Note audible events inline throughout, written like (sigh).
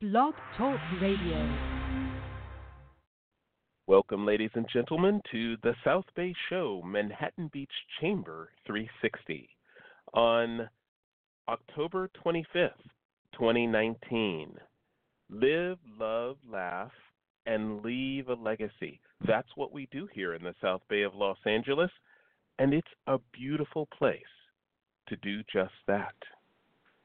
Blog Talk Radio. Welcome, ladies and gentlemen, to the South Bay Show, Manhattan Beach Chamber 360. On October 25th, 2019, live, love, laugh, and leave a legacy. That's what we do here in the South Bay of Los Angeles, and it's a beautiful place to do just that.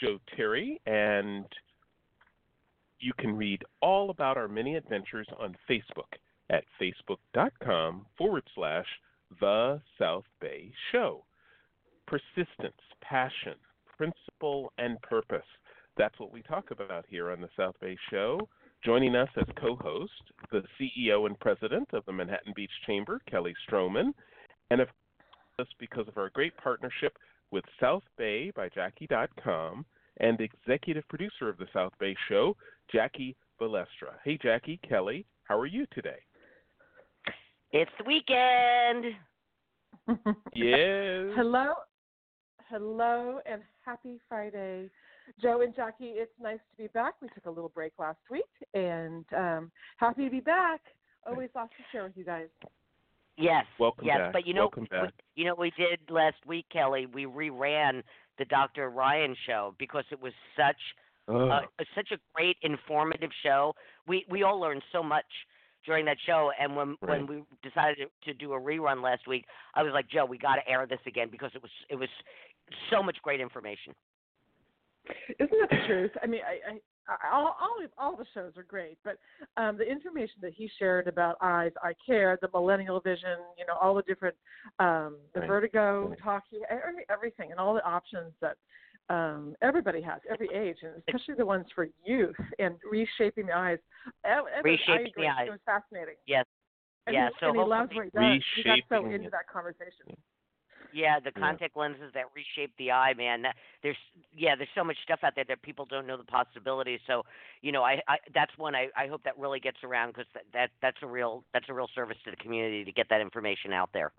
Joe Terry, and you can read all about our many adventures on Facebook at facebook.com forward slash The South Bay Show. Persistence, passion, principle, and purpose. That's what we talk about here on the South Bay Show. Joining us as co host, the CEO and president of the Manhattan Beach Chamber, Kelly Stroman, and of course, because of our great partnership with South Bay by Jackie.com and executive producer of the South Bay Show, Jackie Balestra. Hey, Jackie, Kelly, how are you today? It's the weekend. (laughs) (laughs) yes. Hello. Hello and happy Friday. Joe and Jackie, it's nice to be back. We took a little break last week and um, happy to be back. Always lots to share with you guys. Yes. Welcome yes, back. but you know, Welcome back. We, you know, what we did last week, Kelly. We reran the Dr. Ryan show because it was such Ugh. uh, such a great informative show. We we all learned so much during that show, and when when we decided to do a rerun last week, I was like, Joe, we got to air this again because it was it was so much great information. Isn't that the truth? I mean, I, I, I all, all all the shows are great, but um, the information that he shared about eyes, eye care, the millennial vision, you know, all the different, um, the Right. vertigo, Right. talking, every, everything, and all the options that um, everybody has, every age, and especially the ones for youth and reshaping the eyes. I Reshaping the eyes. It was fascinating. Yes. And Yeah, he, so and he loves what he does. He got so Reshaping into that conversation. Yeah, the Yeah. contact lenses that reshape the eye, man. That, there's yeah, there's so much stuff out there that people don't know the possibilities. So, you know, I, I that's one I, I hope that really gets around because that, that that's a real that's a real service to the community to get that information out there.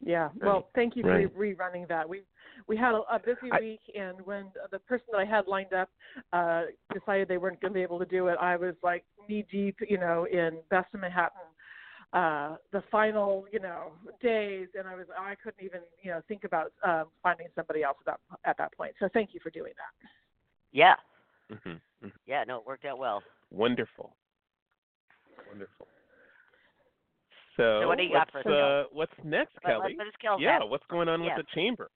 Yeah. Well, thank you Right. for rerunning that. We we had a, a busy I- week, and when the person that I had lined up uh, decided they weren't going to be able to do it, I was like knee deep, you know, in Best of Manhattan, uh, the final, you know, days, and I was I couldn't even, you know, think about um, finding somebody else at that at that point. So thank you for doing that. Yeah, Mhm, mhm. yeah, no, it worked out well. Wonderful. Wonderful. So, So what do you got what's, for us, uh, what's next, Kelly? let- let yeah, have- what's going on yeah. with the chamber?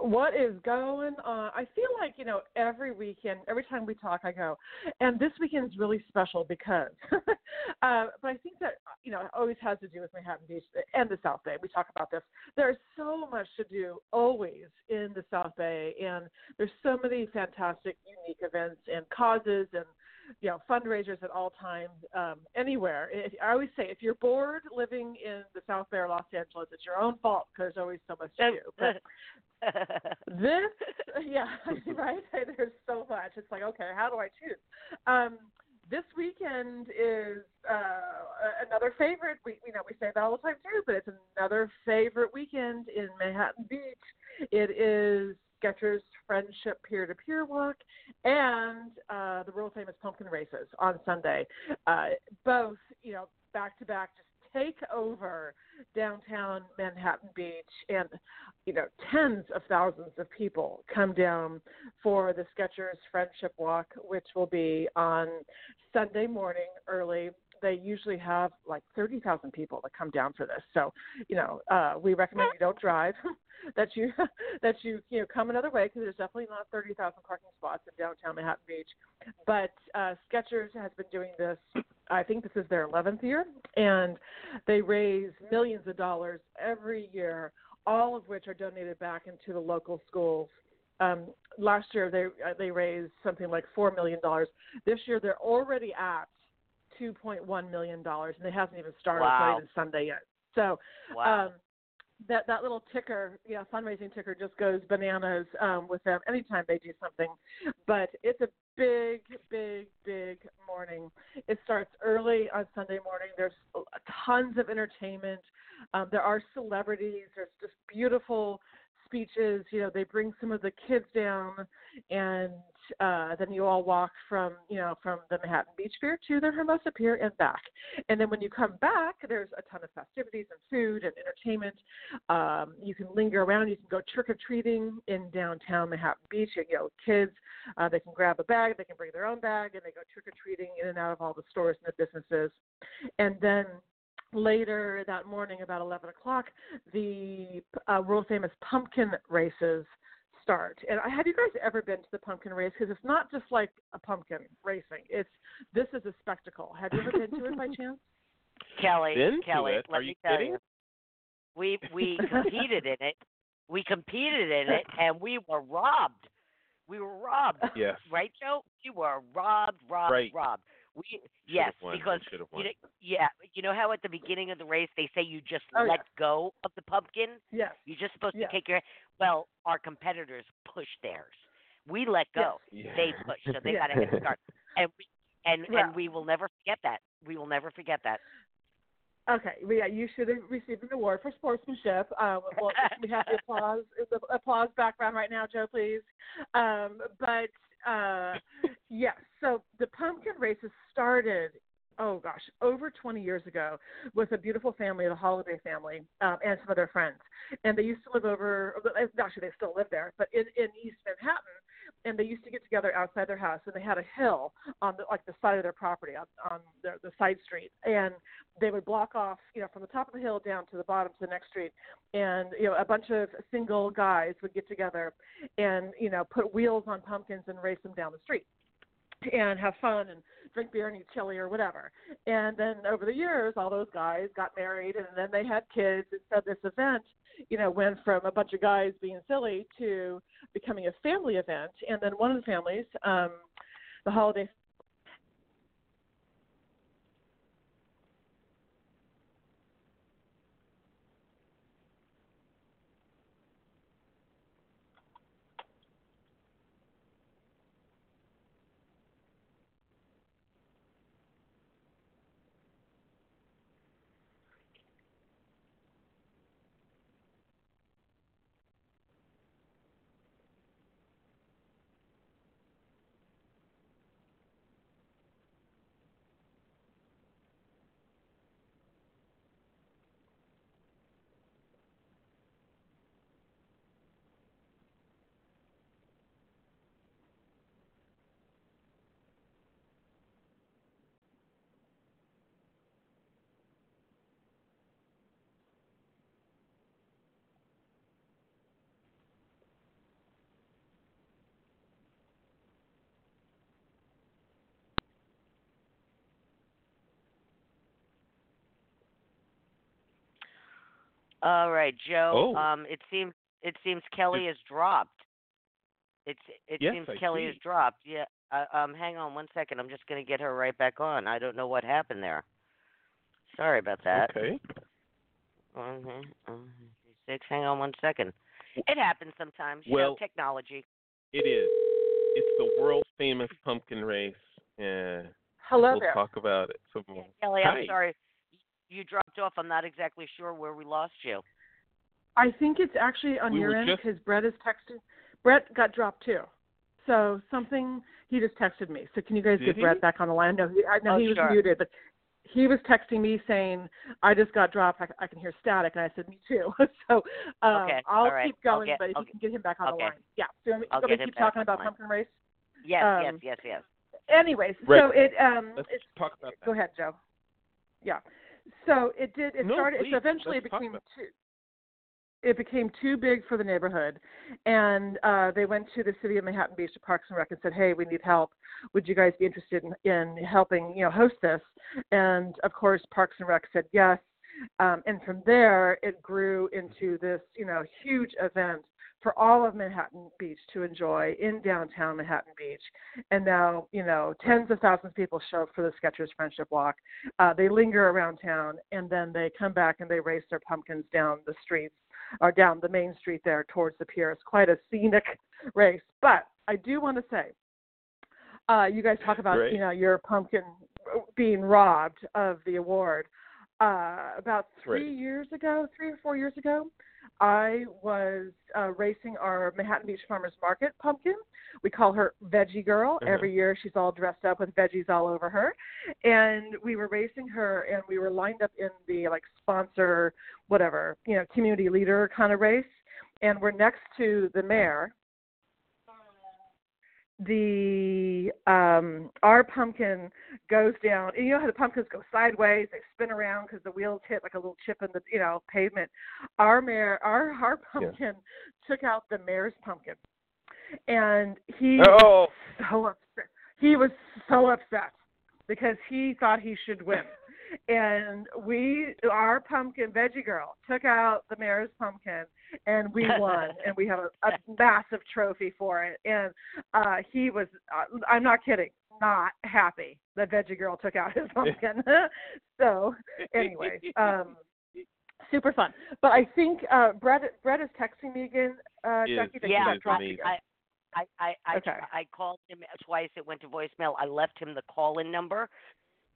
What is going on? I feel like, you know, every weekend, every time we talk, I go, and this weekend is really special because, (laughs) uh, but I think that, you know, it always has to do with Manhattan Beach and the South Bay. We talk about this. There's so much to do always in the South Bay, and there's so many fantastic, unique events and causes and, you know, fundraisers at all times, um, anywhere. If, I always say, if you're bored living in the South Bay or Los Angeles, it's your own fault because there's always so much to do. But (laughs) this, (laughs) yeah, (laughs) right. There's so much. It's like, okay, how do I choose? Um, this weekend is uh, another favorite. We, you know, we say that all the time too, but it's another favorite weekend in Manhattan Beach. It is Skechers Friendship Pier to Pier Walk and uh, the world famous pumpkin races on Sunday. Uh, both, you know, back to back, just take over downtown Manhattan Beach, and you know tens of thousands of people come down for the Skechers Friendship Walk, which will be on Sunday morning early. They usually have like 30,000 people that come down for this. So, you know, uh, we recommend you don't drive. (laughs) that you (laughs) that you you know come another way because there's definitely not 30,000 parking spots in downtown Manhattan Beach. But uh, Skechers has been doing this. I think this is their 11th year, and they raise millions of dollars every year, all of which are donated back into the local schools. Um, last year they uh, they raised something like four million dollars. This year they're already at 2.1 million dollars, and they hasn't even started. Wow. It's not even Sunday yet. So Wow. um, that that little ticker, yeah, fundraising ticker just goes bananas um, with them anytime they do something. But it's a big, big, big morning. It starts early on Sunday morning. There's tons of entertainment. Um, there are celebrities. There's just beautiful speeches. You know, they bring some of the kids down, and uh, then you all walk from you know from the Manhattan Beach Pier to the Hermosa Pier and back. And then when you come back, there's a ton of festivities and food and entertainment. Um, you can linger around. You can go trick or treating in downtown Manhattan Beach. You know, kids uh, they can grab a bag, they can bring their own bag, and they go trick or treating in and out of all the stores and the businesses. And then later that morning, about 11 o'clock, the uh, world famous pumpkin races start. And I- have you guys ever been to the pumpkin race? Because it's not just like a pumpkin racing. It's this is a spectacle. Have you ever been to it by (laughs) chance? Kelly, Been to Kelly, it. let Are me you tell kidding? you, we we (laughs) competed in it. We competed in it, and we were robbed. We were robbed, Yes. right, Joe? We were robbed, robbed, Right. robbed. We Should've yes, won. because should have you know, yeah, you know how at the beginning of the race they say you just Oh, let yeah. go of the pumpkin. Yes. You're just supposed Yeah. to take your. Well, our competitors pushed theirs. We let go. Yeah. They pushed, so they (laughs) Yeah. got to hit start. And we and Well- and we will never forget that. We will never forget that. Okay, well, yeah, you should have received an award for sportsmanship. Um, well, we have the applause, (laughs) the applause background right now, Joe, please. Um, but uh, yes, so the pumpkin races started. Oh gosh, over 20 years ago, with a beautiful family, the Holiday family, um, and some of their friends, and they used to live over. Actually, they still live there, but in, in East Manhattan, and they used to get together outside their house, and they had a hill on the like the side of their property on, on their, the side street, and they would block off, you know, from the top of the hill down to the bottom to the next street, and you know, a bunch of single guys would get together and you know, put wheels on pumpkins and race them down the street, and have fun and drink beer and eat chili or whatever. And then over the years, all those guys got married and then they had kids, and so this event, you know, went from a bunch of guys being silly to becoming a family event. And then one of the families, um, the holiday All right, Joe. Oh. Um, it seems it seems Kelly has dropped. It's it Yes, seems I Kelly has see. dropped. Yeah. Uh, um, hang on one second. I'm just gonna get her right back on. I don't know what happened there. Sorry about that. Okay. Mm-hmm. Six. Hang on one second. It happens sometimes. You know, Well- technology. It is. It's the world famous pumpkin race. Yeah. Hello we'll there. talk about it some Yeah, more. Kelly, Hi. I'm sorry. You dropped off. I'm not exactly sure where we lost you. I think it's actually on We your were end just- because Brett is texting. Brett got dropped too. So something he just texted me. So can you guys Did get he? Brett back on the line? No, he, I know Oh, he was sure. muted, but he was texting me saying, "I just got dropped. I, I can hear static," and I said, "Me too." (laughs) so um, Okay, I'll all right. keep going, I'll get- but if I'll you can get him back on okay. the line, yeah. So you I'll want me to keep talking about line. pumpkin race. Yes, Um, yes, yes, yes. Anyways, Right. so it um, Let's it, talk about that. go ahead, Joe. Yeah. So it did. It No, started. please. So eventually, became too. It became too big for the neighborhood, and uh, they went to the city of Manhattan Beach to Parks and Rec and said, "Hey, we need help. Would you guys be interested in, in helping, you know, host this?" And of course, Parks and Rec said yes. Um, and from there, it grew into this, you know, huge event for all of Manhattan Beach to enjoy in downtown Manhattan Beach. And now, you know, tens of thousands of people show up for the Skechers Friendship Walk. Uh, they linger around town, and then they come back and they race their pumpkins down the streets or down the main street there towards the pier. It's quite a scenic (laughs) race. But I do want to say, uh, you guys talk about Right. you know your pumpkin being robbed of the award. Uh, about three Right. years ago, three or four years ago, I was uh, racing our Manhattan Beach Farmers Market pumpkin. We call her Veggie Girl. Uh-huh. Every year she's all dressed up with veggies all over her. And we were racing her and we were lined up in the like sponsor, whatever, you know, community leader kind of race. And we're next to the mayor. The um our pumpkin goes down and you know how the pumpkins go sideways they spin around because the wheels hit like a little chip in the you know pavement. Our mayor our our pumpkin took out the mayor's pumpkin and he Oh, was so upset. He was so upset because he thought he should win and we our pumpkin veggie girl took out the mayor's pumpkin and we (laughs) won and we have a, a massive trophy for it and uh he was uh, i'm not kidding not happy that veggie girl took out his pumpkin (laughs) (laughs) so anyway um super fun but i think uh brett brett is texting me again uh Is- Jackie, that yeah, you got is dropped amazing. again. I, I, I, I, Okay. I called him twice. It went to voicemail. I left him the call-in number.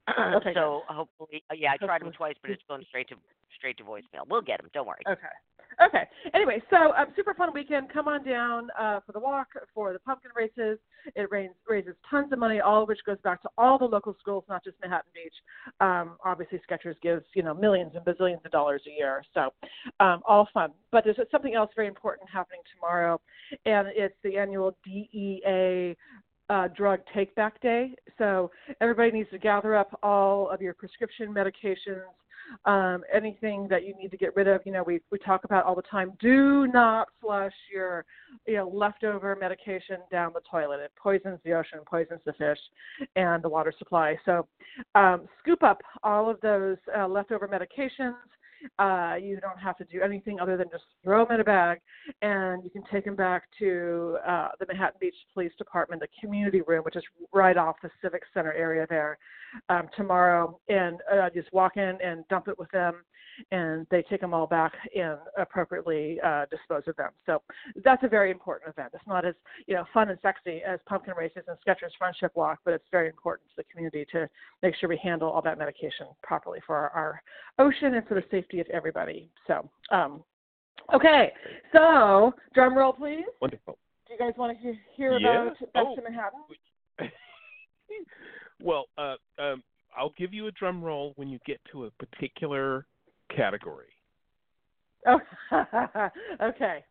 Okay, so hopefully, uh, yeah, I tried him twice, but it's going straight to straight to voicemail. We'll get him. Don't worry. Okay. Okay. Anyway, so um, super fun weekend. Come on down uh, for the walk, for the pumpkin races. It rains, raises tons of money, all of which goes back to all the local schools, not just Manhattan Beach. Um, obviously, Skechers gives you know millions and bazillions of dollars a year, so um, all fun. But there's something else very important happening tomorrow, and it's the annual DEA uh, drug take back day. So everybody needs to gather up all of your prescription medications, um, anything that you need to get rid of. You know, we we talk about all the time. Do not flush your you know leftover medication down the toilet. It poisons the ocean, poisons the fish, and the water supply. So um, scoop up all of those uh, leftover medications. Uh, you don't have to do anything other than just throw them in a bag, and you can take them back to uh, the Manhattan Beach Police Department, the community room, which is right off the Civic Center area there, um, tomorrow, and uh, just walk in and dump it with them, and they take them all back and appropriately uh, dispose of them. So that's a very important event. It's not as you know fun and sexy as pumpkin races and Skechers Friendship Walk, but it's very important to the community to make sure we handle all that medication properly for our, our ocean and for the safety of everybody. So, um, okay, so drum roll, please. wonderful. Do you guys want to he- hear Yeah. about Back Oh. to Manhattan? (laughs) well, uh, um, I'll give you a drum roll when you get to a particular category. Oh, (laughs) okay.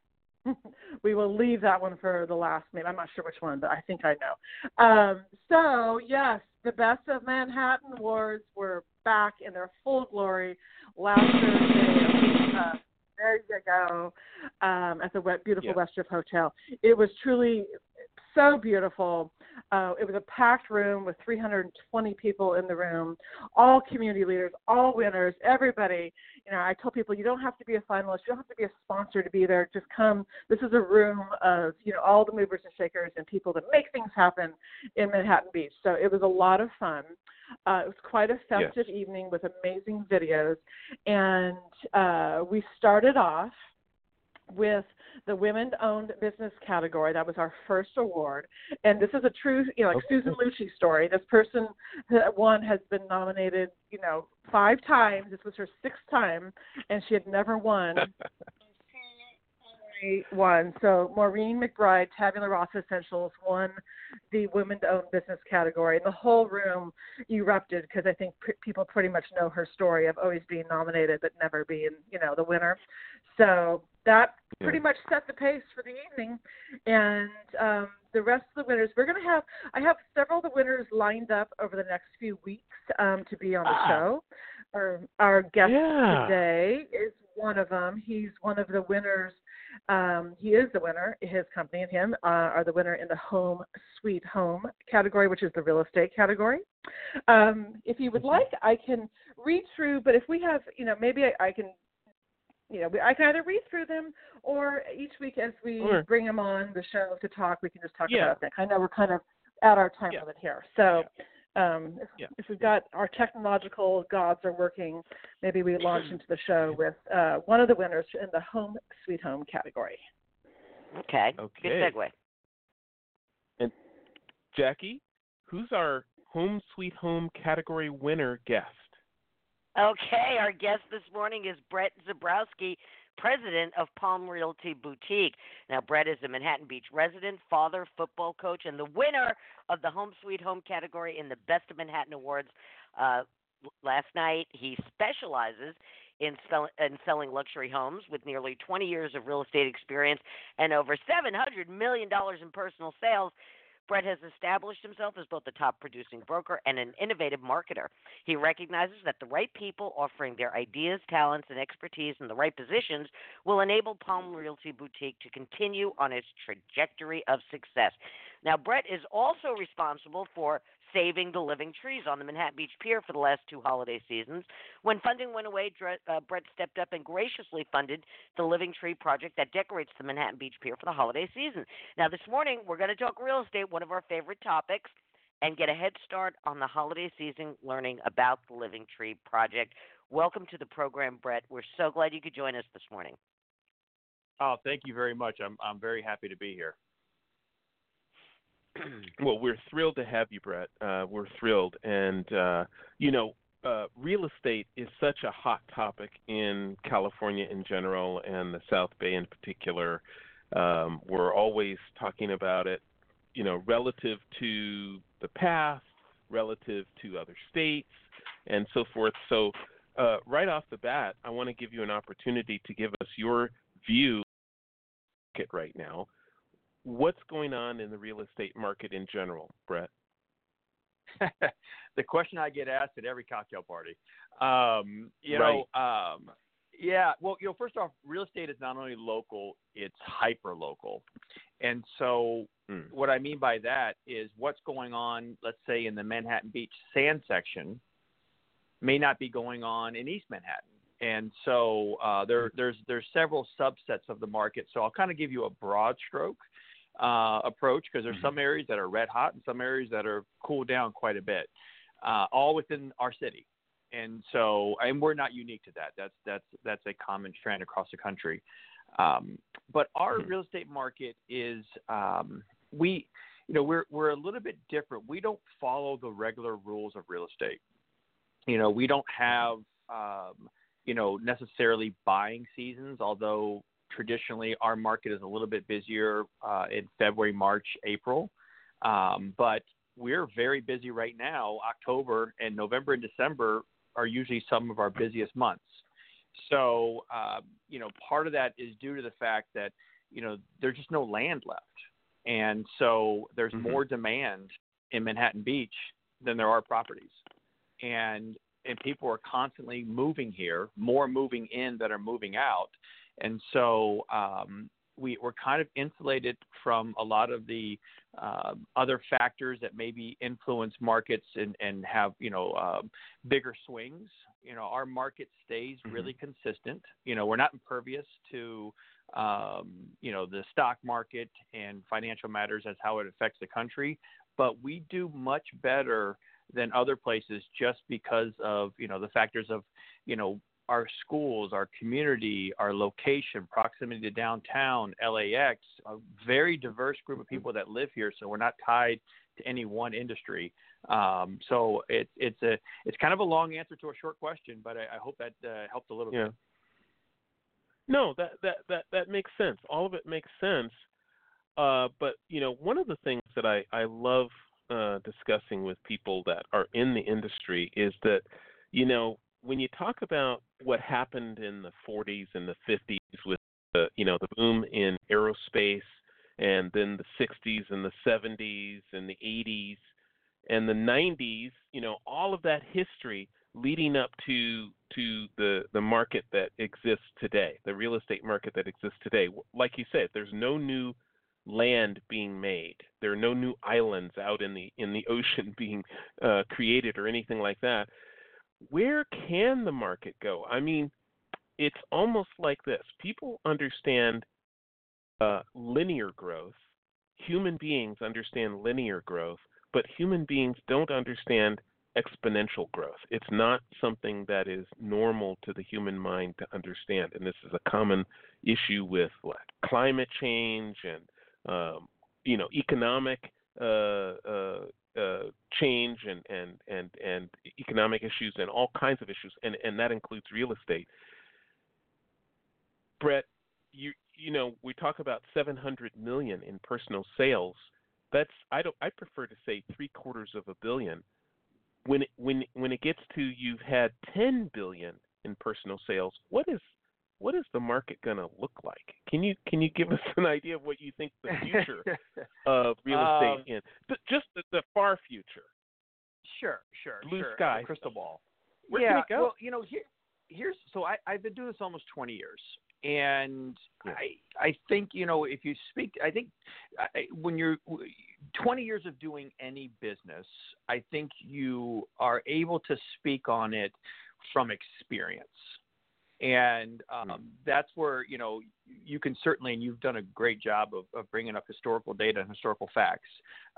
(laughs) we will leave that one for the last. Maybe I'm not sure which one, but I think I know. Um, so yes, the best of Manhattan Awards were back in their full glory last Thursday. Uh, there you go, um, at the beautiful. Western Hotel. It was truly so beautiful. Uh, it was a packed room with 320 people in the room, all community leaders, all winners, everybody. You know, I told people you don't have to be a finalist, you don't have to be a sponsor to be there. Just come. This is a room of you know all the movers and shakers and people that make things happen in Manhattan Beach. So it was a lot of fun. Uh, it was quite a festive evening with amazing videos, and uh, we started off with the women owned business category. That was our first award. And this is a true, you know, like Okay. Susan Lucci story. This person, uh, one, has been nominated, you know, five times. This was her sixth time, and she had never won. (laughs) won. So Maureen McBride, Tabula Rasa Essentials, won the women-owned business category, and the whole room erupted because I think pr- people pretty much know her story of always being nominated but never being, you know, the winner. So that pretty much set the pace for the evening, and um, the rest of the winners, we're going to have. I have several of the winners lined up over the next few weeks um, to be on the Ah. show. Our, our guest Yeah. today is one of them. He's one of the winners. Um, he is the winner. His company and him uh, are the winner in the home sweet home category, which is the real estate category. Um, if you would like, I can read through. But if we have, you know, maybe I, I can, you know, we- I can either read through them or each week as we Or- bring them on the show to talk, we can just talk Yeah. about them. I know we're kind of at our time Yeah. limit here, so. Um, if, Yeah. if we've got our technological gods are working, maybe we launch into the show with uh, one of the winners in the home sweet home category. Okay. Okay. Good segue. And Jackie, who's our home sweet home category winner guest? Okay, our guest this morning is Brett Zebrowski, president of Palm Realty Boutique. Now, Brett is a Manhattan Beach resident, father, football coach, and the winner of the Home Sweet Home category in the Best of Manhattan Awards uh, last night. He specializes in, sell- in selling luxury homes with nearly 20 years of real estate experience and over $700 million in personal sales. Brett has established himself as both a top producing broker and an innovative marketer. He recognizes that the right people offering their ideas, talents, and expertise in the right positions will enable Palm Realty Boutique to continue on its trajectory of success. Now, Brett is also responsible for saving the living trees on the Manhattan Beach Pier for the last two holiday seasons. When funding went away, Dre- uh, Brett stepped up and graciously funded the Living Tree project that decorates the Manhattan Beach Pier for the holiday season. Now, this morning, we're going to talk real estate, one of our favorite topics, and get a head start on the holiday season learning about the Living Tree project. Welcome to the program, Brett. We're so glad you could join us this morning. Oh, thank you very much. I'm I'm very happy to be here. (clears throat) Well, we're thrilled to have you, Brett. Uh, we're thrilled, and uh, you know, uh, real estate is such a hot topic in California in general, and the South Bay in particular. Um, we're always talking about it, you know, relative to the past, relative to other states, and so forth. So, uh, right off the bat, I want to give you an opportunity to give us your view right now what's going on in the real estate market in general, Brett? (laughs) the question I get asked at every cocktail party. Um, you Right. know, um, yeah. Well, you know, first off, real estate is not only local; it's hyper local. And so, Mm. what I mean by that is what's going on, let's say, in the Manhattan Beach sand section, may not be going on in East Manhattan. And so uh, there, there's there's several subsets of the market. So I'll kind of give you a broad stroke uh, approach because there's some areas that are red hot and some areas that are cooled down quite a bit, uh, all within our city. And so, and we're not unique to that. That's that's that's a common trend across the country. Um, but our Mhm. real estate market is um, we, you know, we're we're a little bit different. We don't follow the regular rules of real estate. You know, we don't have um, you know necessarily buying seasons, although traditionally our market is a little bit busier uh, in February, March, April. Um, but we're very busy right now. October and November and December are usually some of our busiest months. So, uh, you know, part of that is due to the fact that, you know, there's just no land left. And so there's Mhm. more demand in Manhattan Beach than there are properties. And and people are constantly moving here, more moving in than are moving out. And so um, we, we're kind of insulated from a lot of the uh, other factors that maybe influence markets and, and have, you know, uh, bigger swings. You know, our market stays Mhm. really consistent. You know, we're not impervious to, um, you know, the stock market and financial matters as how it affects the country, but we do much better than other places just because of, you know, the factors of, you know, our schools, our community, our location, proximity to downtown, LAX, a very diverse group of people that live here. So we're not tied to any one industry. Um, so it, it's a it's kind of a long answer to a short question, but I, I hope that uh, helped a little Yeah. bit. No, that that that that makes sense. All of it makes sense. Uh, but you know, one of the things that I I love uh, discussing with people that are in the industry is that you know when you talk about what happened in the 40s and the 50s with the you know the boom in aerospace and then the 60s and the 70s and the 80s and the 90s, you know, all of that history leading up to to the the market that exists today, the real estate market that exists today. Like you said, there's no new land being made. There are no new islands out in the in the (laughs) ocean being uh, created or anything like that. Where can the market go? I mean, it's almost like this. People understand uh, linear growth. Human beings understand linear growth, but human beings don't understand exponential growth. It's not something that is normal to the human mind to understand, and this is a common issue with climate change and um, you know economic Uh, uh, uh, change and, and and and economic issues and all kinds of issues, and and that includes real estate. Brett, you you know we talk about 700 million in personal sales. That's I don't I prefer to say three quarters of a billion. When it, when when it gets to you've had 10 billion in personal sales, what is what is the market going to look like? Can you can you give us an idea of what you think the future (laughs) of real estate um, in just the, the, far future? Sure, sure, blue sure. sky, crystal ball. Where yeah, go? well, you know, here, here's so I, I've been doing this almost 20 years, and yeah. I I think you know if you speak, I think I, when you're 20 years of doing any business, I think you are able to speak on it from experience and um, mm-hmm. that's where you know you can certainly and you've done a great job of, of bringing up historical data and historical facts.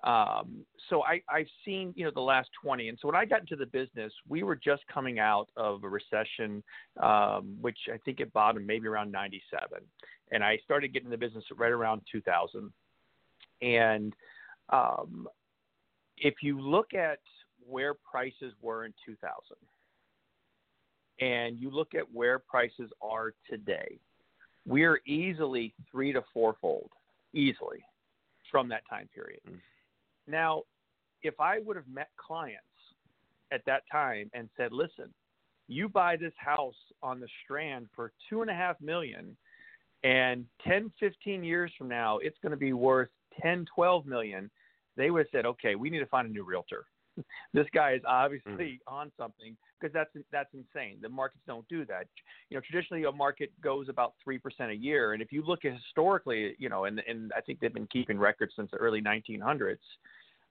Um, so I, i've seen you know the last 20 and so when i got into the business we were just coming out of a recession um, which i think it bottomed maybe around 97 and i started getting the business right around 2000 and um, if you look at where prices were in 2000 and you look at where prices are today, we're easily three to fourfold, easily, from that time period. Mm. Now, if I would have met clients at that time and said, listen, you buy this house on the strand for two and a half million and 10 15 years from now it's going to be worth 10 12 million they would have said okay we need to find a new realtor (laughs) this guy is obviously mm. on something because that's that's insane. The markets don't do that. You know, traditionally a market goes about three percent a year, and if you look at historically, you know, and and I think they've been keeping records since the early 1900s.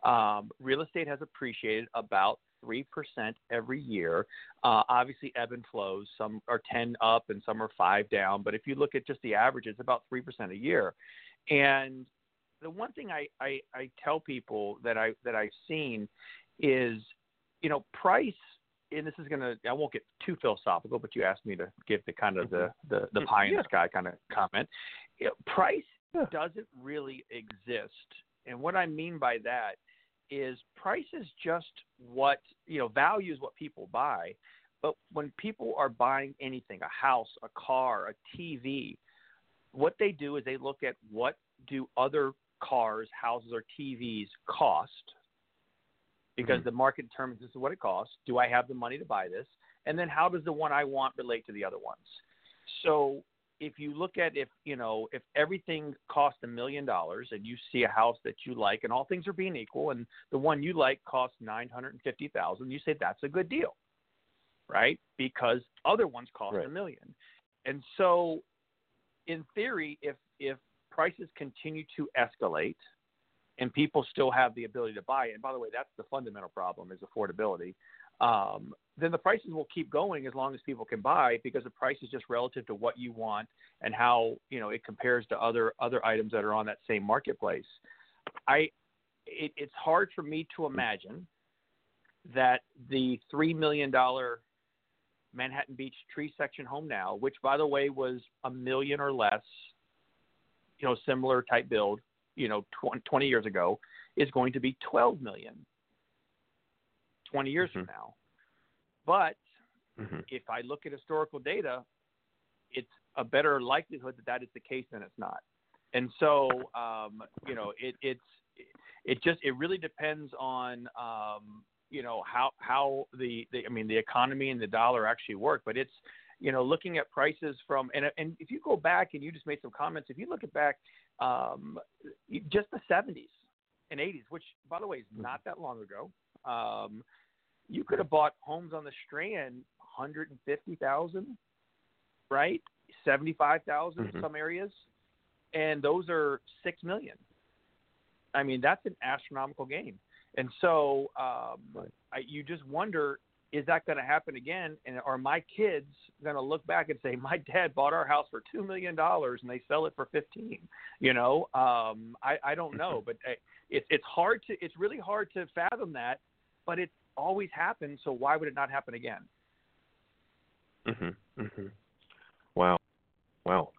Um, real estate has appreciated about three percent every year. Uh, obviously, ebb and flows. Some are ten up and some are five down. But if you look at just the average, it's about three percent a year. And the one thing I, I, I tell people that I that I've seen is, you know, price and this is gonna I won't get too philosophical, but you asked me to give the kind of the mm-hmm. the, the mm, pie in the sky kind of comment. You know, price yeah. doesn't really exist, and what I mean by that is price is just what you know value is what people buy, but when people are buying anything, a house, a car, a TV, what they do is they look at what do other cars, houses, or TVs cost because mm-hmm. the market determines this is what it costs. Do I have the money to buy this? And then how does the one I want relate to the other ones? So if you look at if you know if everything costs a million dollars and you see a house that you like and all things are being equal and the one you like costs nine hundred and fifty thousand, you say that's a good deal, right? Because other ones cost right. a million, and so in theory, if if prices continue to escalate and people still have the ability to buy it. And by the way, that's the fundamental problem is affordability. Um, then the prices will keep going as long as people can buy because the price is just relative to what you want and how you know it compares to other other items that are on that same marketplace. I it, it's hard for me to imagine that the three million dollar Manhattan Beach tree section home now, which by the way was a million or less, you know, similar type build, you know 20, 20 years ago is going to be 12 million 20 years mm-hmm. from now. But mm-hmm. if I look at historical data, it's a better likelihood that that is the case than it's not. And so, um, you know, it, it's it just it really depends on um, you know how how the, the I mean the economy and the dollar actually work. But it's you know looking at prices from and and if you go back and you just made some comments, if you look at back um, just the 70s and 80s, which by the way is not that long ago. Um, you could have bought homes on the Strand 150,000, right? 75,000 Mhm. in some areas, and those are six million. I mean, that's an astronomical gain. And so um, I, you just wonder, is that going to happen again? And are my kids going to look back and say, my dad bought our house for two million dollars and they sell it for fifteen? You know, um, I, I don't know, (laughs) but uh, it's it's hard to it's really hard to fathom that, but it always happens. So why would it not happen again? Mhm. Mhm. Wow. Wow.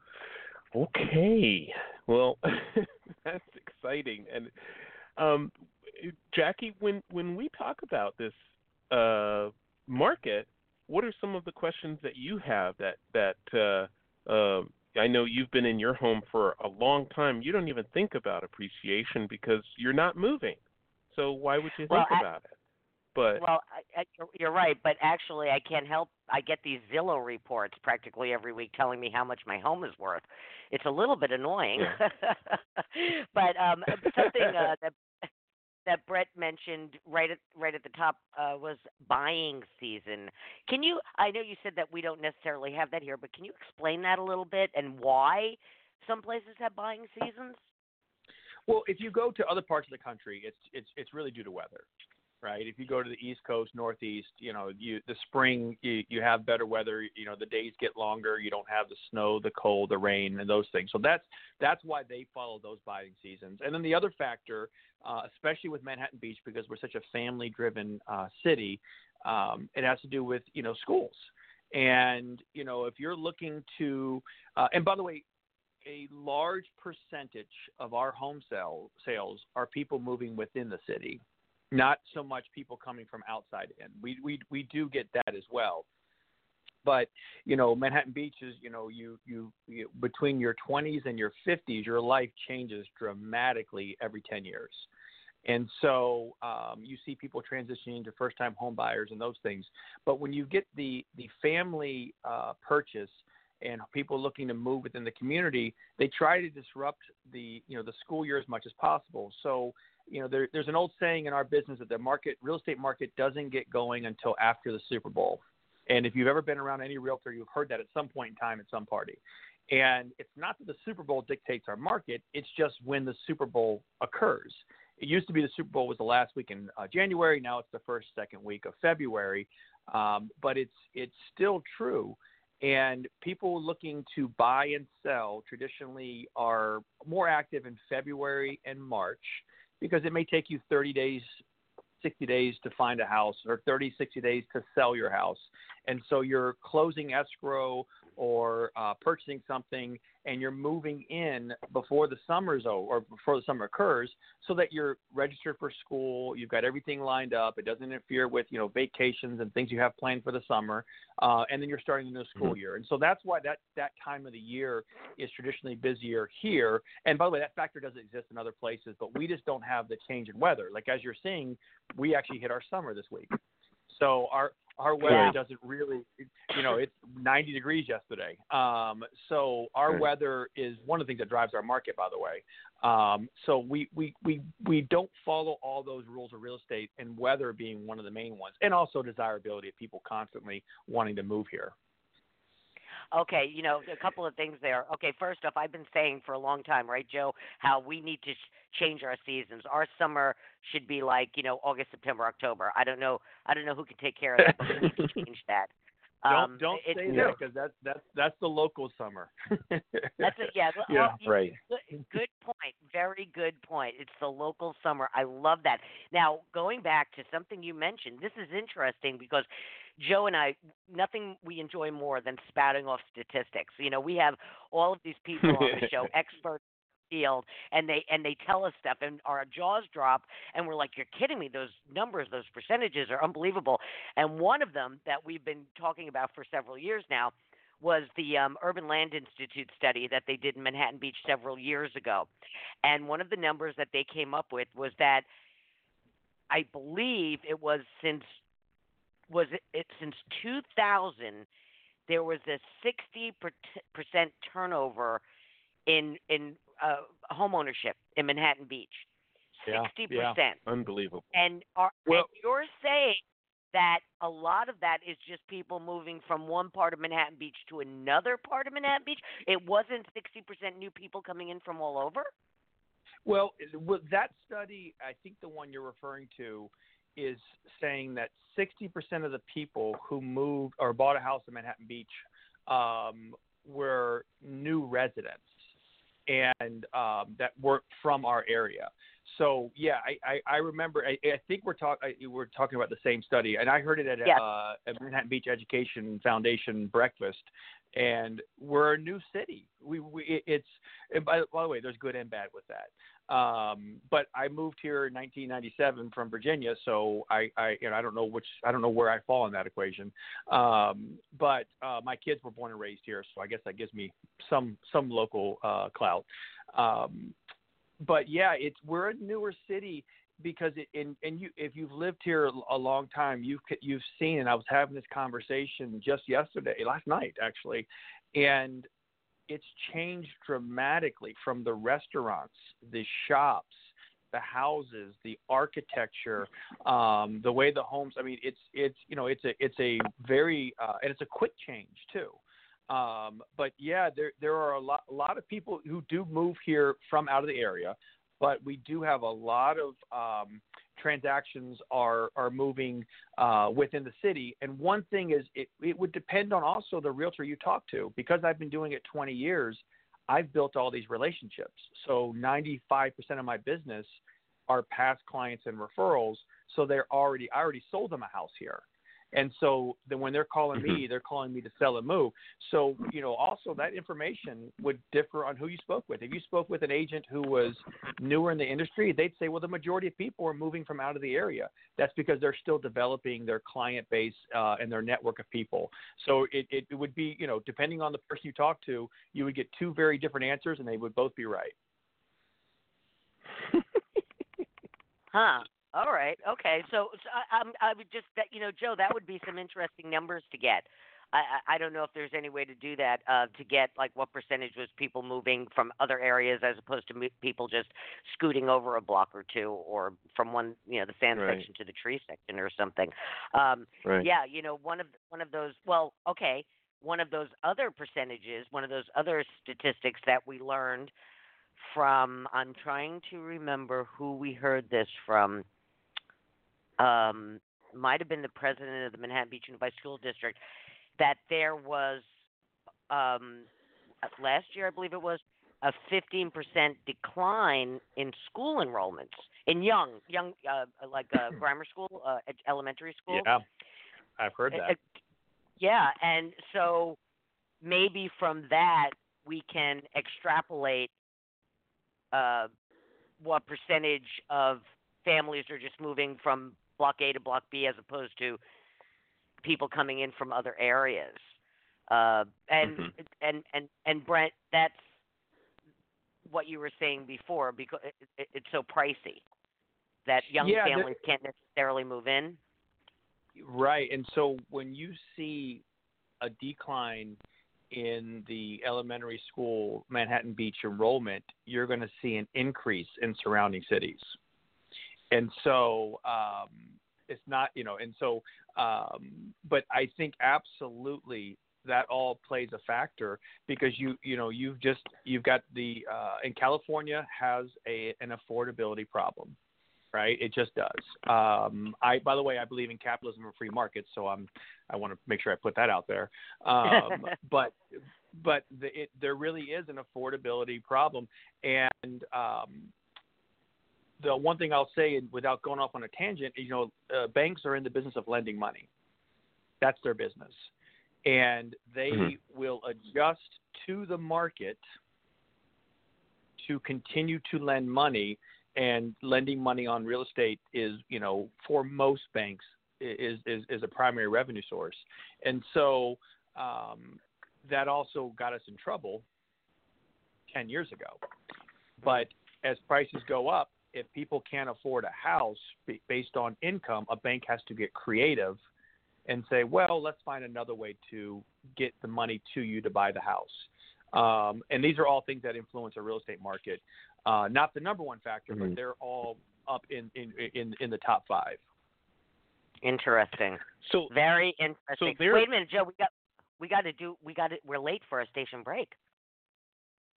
Okay. Well, (laughs) that's exciting. And um, Jackie, when when we talk about this uh, market, what are some of the questions that you have that that uh, uh, I know you've been in your home for a long time. You don't even think about appreciation because you're not moving. So why would you think Well, I- about it? But Well, I, I, you're- right, but actually, I can't help. I get these Zillow reports practically every week telling me how much my home is worth. It's a little bit annoying, (laughs) but um, something uh, that that Brett mentioned right at right at the top uh, was buying season. Can you? I know you said that we don't necessarily have that here, but can you explain that a little bit and why some places have buying seasons? Well, if you go to other parts of the country, it's it's it's really due to weather, right? If you go to the East Coast, Northeast, you know, you the spring you you have better weather. You know, the days get longer. You don't have the snow, the cold, the rain, and those things. So that's that's why they follow those buying seasons. And then the other factor, uh, especially with Manhattan Beach, because we're such a family-driven uh, city, um, it has to do with you know schools. And you know, if you're looking to, uh, and by the way, a large percentage of our home sale, sales are people moving within the city, not so much people coming from outside in. We we we do get that as well. But you know, Manhattan Beach is you know you you, you between your 20s and your 50s, your life changes dramatically every 10 years. And so um, you see people transitioning to first-time home buyers and those things. But when you get the the family uh, purchase and people looking to move within the community, they try to disrupt the you know the school year as much as possible. So you know there, there's an old saying in our business that the market real estate market doesn't get going until after the Super Bowl. And if you've ever been around any realtor, you've heard that at some point in time at some party. And it's not that the Super Bowl dictates our market; it's just when the Super Bowl occurs. It used to be the Super Bowl was the last week in uh, January. Now it's the first, second week of February. Um, but it's it's still true and people looking to buy and sell traditionally are more active in February and March because it may take you 30 days, 60 days to find a house or 30, 60 days to sell your house. And so you're closing escrow or uh, purchasing something and you're moving in before the summer's over or before the summer occurs so that you're registered for school you've got everything lined up it doesn't interfere with you know vacations and things you have planned for the summer uh, and then you're starting the new school year. And so that's why that that time of the year is traditionally busier here. And by the way that factor doesn't exist in other places but we just don't have the change in weather. Like as you're seeing we actually hit our summer this week. So our our weather Yeah. doesn't really you know it's 90 degrees yesterday. Um, so our weather is one of the things that drives our market by the way. Um, so we, we we we don't follow all those rules of real estate and weather being one of the main ones and also desirability of people constantly wanting to move here Okay, you know, a couple of things there. Okay, first off, I've been saying for a long time, right, Joe, how we need to sh- change our seasons. Our summer should be like, you know, August, September, October. I don't know, I don't know who can take care of that, but we need to (laughs) change that. Don't Um, don't say that because that's that's that's the local summer (laughs) That's it. Yeah. well, (laughs) yeah you- right. Good, good point. Very good point. It's the local summer. I love that. Now, going back to something you mentioned, this is interesting because Joe and I, nothing we enjoy more than spouting off statistics. You know, we have all of these people on the show, (laughs) experts in the field, and they and they tell us stuff, and our jaws drop, and we're like, "You're kidding me! Those numbers, those percentages are unbelievable." And one of them that we've been talking about for several years now was the um, Urban Land Institute study that they did in Manhattan Beach several years ago, and one of the numbers that they came up with was that I believe it was since was it, it since 2000 there was a 60 percent turnover in in uh, home ownership in Manhattan Beach. Sixty yeah. percent. Unbelievable. And are Well- and you're saying that a lot of that is just people moving from one part of Manhattan Beach to another part of Manhattan Beach. It wasn't sixty percent new people coming in from all over. Well, that study, I think the one you're referring to is saying that 60% of the people who moved or bought a house in Manhattan Beach um, were new residents and um, that weren't from our area. So yeah, I, I, I remember. I, I think we're talking we're talking about the same study, and I heard it at Yes. uh, a Manhattan Beach Education Foundation breakfast. And we're a new city. We, we it's and by, by the way, there's good and bad with that. Um, but I moved here in 1997 from Virginia, so I, I, you know, I don't know which, I don't know where I fall in that equation. Um, but uh, my kids were born and raised here, so I guess that gives me some some local uh, clout. Um, but yeah, it's we're a newer city because it, and and you if you've lived here a long time, you've you've seen. And I was having this conversation just yesterday, last night actually, and it's changed dramatically from the restaurants, the shops, the houses, the architecture, um, the way the homes. I mean, it's it's you know it's a it's a very uh, and it's a quick change too. Um, but yeah, there there are a lot a lot of people who do move here from out of the area, but we do have a lot of um, transactions are are moving uh, within the city. And one thing is, it, it would depend on also the realtor you talk to. Because I've been doing it 20 years, I've built all these relationships. So 95% of my business are past clients and referrals. So they're already I already sold them a house here. And so then when they're calling me, they're calling me to sell and move. So, you know, also that information would differ on who you spoke with. If you spoke with an agent who was newer in the industry, they'd say, well, the majority of people are moving from out of the area. That's because they're still developing their client base uh, and their network of people. So it, it, it would be, you know, depending on the person you talk to, you would get two very different answers and they would both be right. (laughs) Huh. All right. Okay. So, so I, I'm, I would just that you know, Joe, that would be some interesting numbers to get. I, I don't know if there's any way to do that uh, to get like what percentage was people moving from other areas as opposed to people just scooting over a block or two, or from one you know the sand Right. section to the tree section or something. Um, Right. yeah, you know, one of one of those. Well, okay, one of those other percentages, one of those other statistics that we learned from. I'm trying to remember who we heard this from. Um, might have been the president of the Manhattan Beach Unified School District. That there was um, last year, I believe it was a 15% decline in school enrollments in young, young, uh, like uh, (laughs) grammar school, uh, elementary school. Yeah, I've heard Uh, that. uh, yeah, and so maybe from that we can extrapolate uh, what percentage of families are just moving from block A to block B as opposed to people coming in from other areas. Uh, and Mhm. and and and Brent, that's what you were saying before because it, it, it's so pricey that young Yeah, families can't necessarily move in. Right. And so when you see a decline in the elementary school Manhattan Beach enrollment, you're going to see an increase in surrounding cities. And so um, it's not, you know, and so, um, but I think absolutely that all plays a factor because you, you know, you've just, you've got the, uh, in California has a, an affordability problem right? It just does. Um, I, by the way, I believe in capitalism and free markets, so I'm, I want to make sure I put that out there. Um, (laughs) but, but the, it, there really is an affordability problem, and um, the one thing I'll say, without going off on a tangent, you know, uh, banks are in the business of lending money. That's their business, and they Mhm. will adjust to the market to continue to lend money and lending money on real estate is you know for most banks is is, is a primary revenue source and so um, that also got us in trouble 10 years ago. But as prices go up, if people can't afford a house based on income, a bank has to get creative and say, well, let's find another way to get the money to you to buy the house. Um, and these are all things that influence a real estate market. Uh, not the number one factor, mm-hmm. but they're all up in, in, in, in the top five. Interesting. So very interesting. So Wait a minute, Joe. We got we got to do we got to we're late for a station break.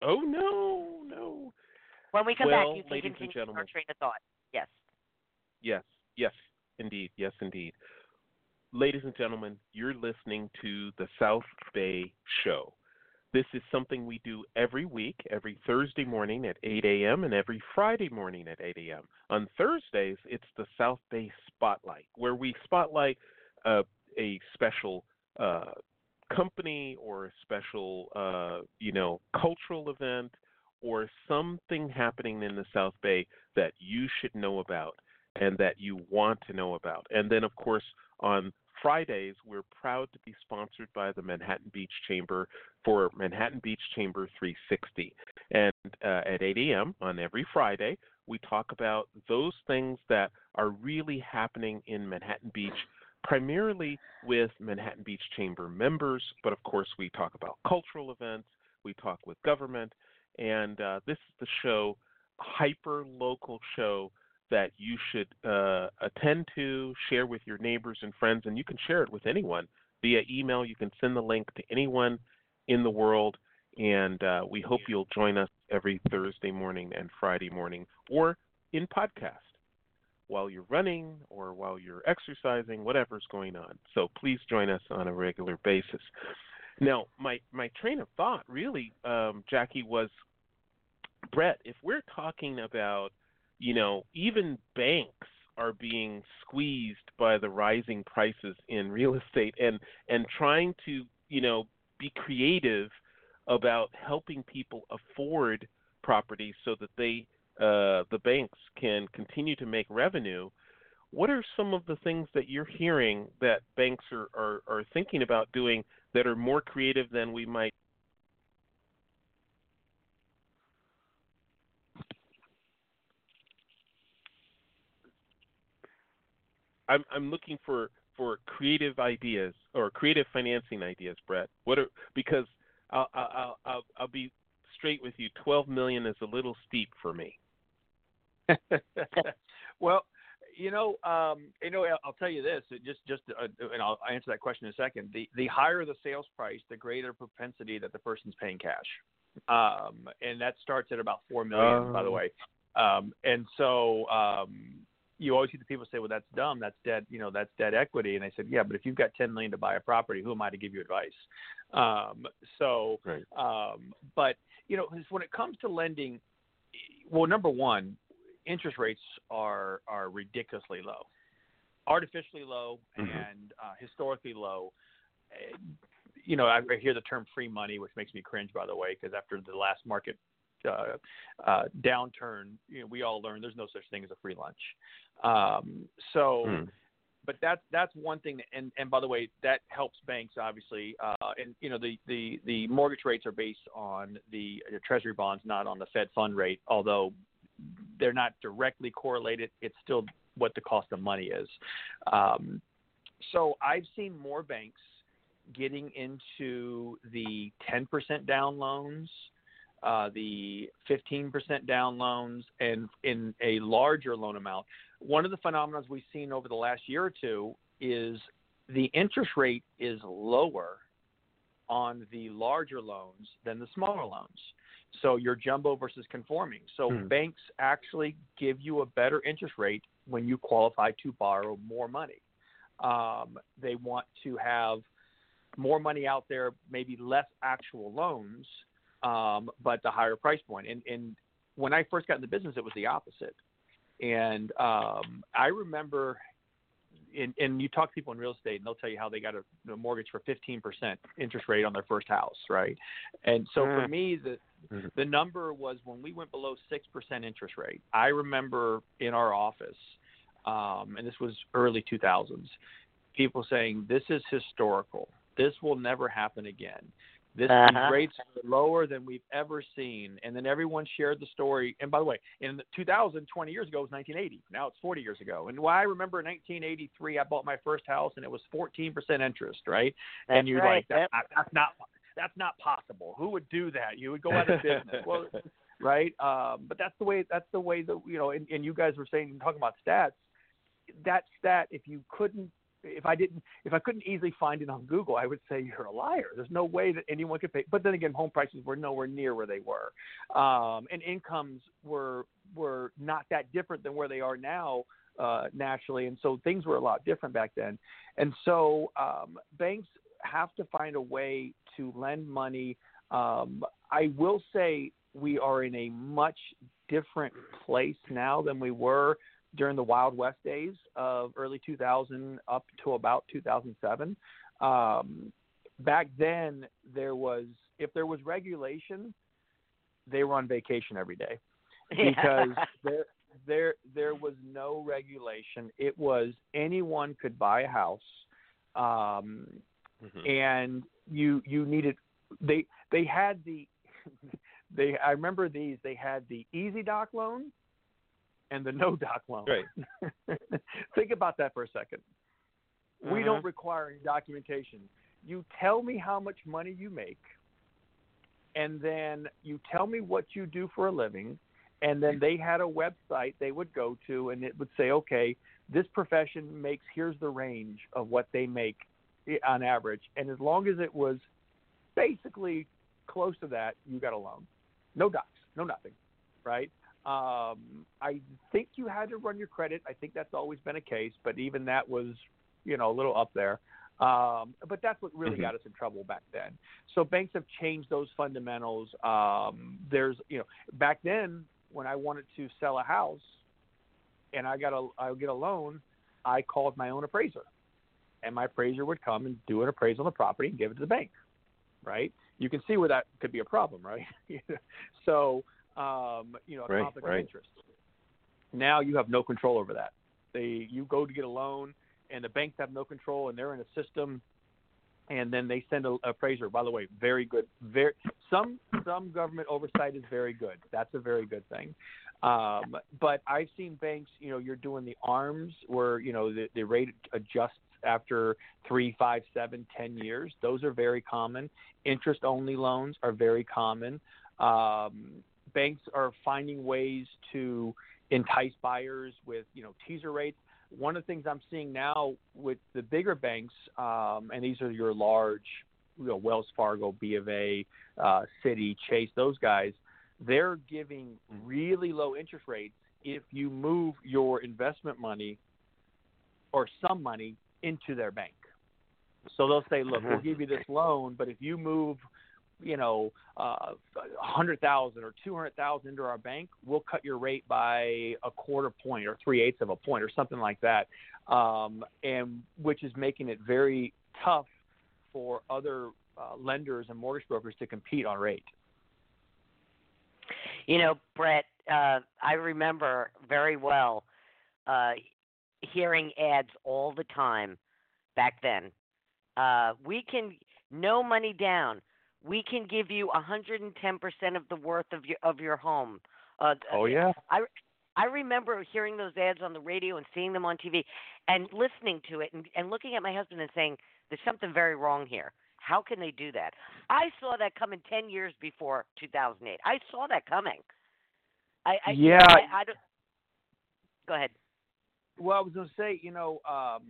Oh no, no. When we come well, back, you can continue our train of thought. Yes. Yes, yes, indeed, yes, indeed. Ladies and gentlemen, you're listening to the South Bay Show. This is something we do every week, every Thursday morning at 8 a.m. and every Friday morning at 8 a.m. On Thursdays, it's the South Bay Spotlight, where we spotlight uh, a special uh, company or a special, uh, you know, cultural event or something happening in the South Bay that you should know about and that you want to know about. And then, of course, on Fridays, we're proud to be sponsored by the Manhattan Beach Chamber for Manhattan Beach Chamber 360. And uh, at 8 a.m. on every Friday, we talk about those things that are really happening in Manhattan Beach primarily with Manhattan Beach Chamber members, but of course we talk about cultural events, we talk with government, and uh, this is the show, hyper local show that you should uh, attend to, share with your neighbors and friends, and you can share it with anyone via email. You can send the link to anyone in the world, and uh, we hope you'll join us every Thursday morning and Friday morning, or in podcast while you're running or while you're exercising, whatever's going on. So please join us on a regular basis. Now, my my train of thought really, um, Jackie, was Brett. If we're talking about, you know, even banks are being squeezed by the rising prices in real (laughs) estate, and and trying to, you know, be creative about helping people afford properties so that they uh, the banks can continue to make revenue, what are some of the things that you're hearing that banks are, are, are thinking about doing that are more creative than we might? I'm I'm looking for for creative ideas or creative financing ideas, Brett. What are because I'll I'll I'll, I'll be straight with you. Twelve million is a little steep for me. (laughs) well, you know, um, you know, I'll tell you this. Just, just, uh, and I'll answer that question in a second. The the higher the sales price, the greater propensity that the person's paying cash, um, and that starts at about four million, by the oh. way. Um, and so um, you always see the people say, "Well, that's dumb. That's dead. You know, that's dead equity." And I said, "Yeah, but if you've got ten million to buy a property, who am I to give you advice?" Um, so, right. um, but you know, when it comes to lending, well, number one, interest rates are are ridiculously low, artificially low, mm-hmm. and uh, historically low. Uh, you know, I, I hear the term free money, which makes me cringe, by the way, because after the last market uh, uh, downturn, you know, we all learned there's no such thing as a free lunch. Um, so, mm. but that's that's one thing. And and by the way, that helps banks obviously. Uh, and you know, the the the mortgage rates are based on the, the Treasury bonds, not on the Fed fund rate. Although they're not directly correlated. It's still what the cost of money is. Um, so I've seen more banks getting into the 10% down loans, uh, the 15% down loans, and in a larger loan amount. One of the phenomena we've seen over the last year or two is the interest rate is lower on the larger loans than the smaller loans. So your jumbo versus conforming. So hmm. banks actually give you a better interest rate when you qualify to borrow more money. Um, they want to have more money out there, maybe less actual loans, um, but the higher price point. And, and when I first got in the business, it was the opposite. And um, I remember and, and you talk to people in real estate and they'll tell you how they got a, a mortgage for 15% interest rate on their first house, right? And so mm. for me, the mm-hmm. the number was when we went below 6% interest rate. I remember in our office, um, and this was early 2000s, people saying, this is historical. This will never happen again. This Uh-huh. these rates are lower than we've ever seen. And then everyone shared the story. And by the way, in 2000, 20 years ago, it was 1980. Now it's 40 years ago. And why I remember in 1983, I bought my first house and it was 14% interest, right? That's and you're right. like, that, that's not that's not possible. Who would do that? You would go out of business. (laughs) well, right? Um, but that's the way. That's the way that you know. And, and you guys were saying, talking about stats. That stat, if you couldn't, if I didn't, if I couldn't easily find it on Google, I would say you're a liar. There's no way that anyone could pay. But then again, home prices were nowhere near where they were, um, and incomes were were not that different than where they are now. Uh, naturally, and so things were a lot different back then, and so um, banks have to find a way to lend money. Um, I will say we are in a much different place now than we were during the Wild West days of early 2000 up to about 2007. Um, back then, there was if there was regulation, they were on vacation every day (laughs) because there there there was no regulation. It was anyone could buy a house. Um, Mhm. and you you needed they they had the (laughs) they I remember these they had the easy doc loan and the no doc loan. Right. (laughs) Think about that for a 2nd We Mhm. don't require any documentation. You tell me how much money you make, and then you tell me what you do for a living, and then they had a website they would go to, and it would say, okay, this profession makes here's the range of what they make on average, and as long as it was basically close to that, you got a loan. No docs, no nothing, right? Um, I think you had to run your credit. I think that's always been a case, but even that was, you know, a little up there. Um, but that's what really Mhm. got us in trouble back then. So banks have changed those fundamentals. Um, there's, you know, back then when I wanted to sell a house and I got a, I get a loan, I called my own appraiser, and my appraiser would come and do an appraisal on the property and give it to the bank, right? You can see where that could be a problem, right? (laughs) so, um, you know, a Right, conflict right. of interest. Now you have no control over that. They, you go to get a loan, and the banks have no control, and they're in a system, and then they send a appraiser. By the way, very good. Very some some government oversight is very good. That's a very good thing. Um, but I've seen banks, you know, you're doing the arms where you know the, the rate adjusts after three, five, seven, ten years. Those are very common. Interest only loans are very common. Um, banks are finding ways to entice buyers with you know teaser rates. One of the things I'm seeing now with the bigger banks, um, and these are your large, you know, Wells Fargo, B of A, uh, Citi, Chase, those guys, they're giving really low interest rates if you move your investment money or some money into their bank. So they'll say, look, we'll give you this loan, but if you move, you know, uh, a hundred thousand or two hundred thousand into our bank, we'll cut your rate by a quarter point or three eighths of a point or something like that, um, and which is making it very tough for other uh, lenders and mortgage brokers to compete on rate. You know, Brett, uh, I remember very well uh, hearing ads all the time back then. Uh, we can no money down. We can give you 110% of the worth of your of your home. Uh, Oh yeah, I I remember hearing those ads on the radio and seeing them on TV and listening to it and, and looking at my husband and saying, there's something very wrong here. How can they do that? I saw that coming 10 years before 2008. I saw that coming. I, I Yeah. I, I don't, go ahead. Well, I was going to say, you know, um,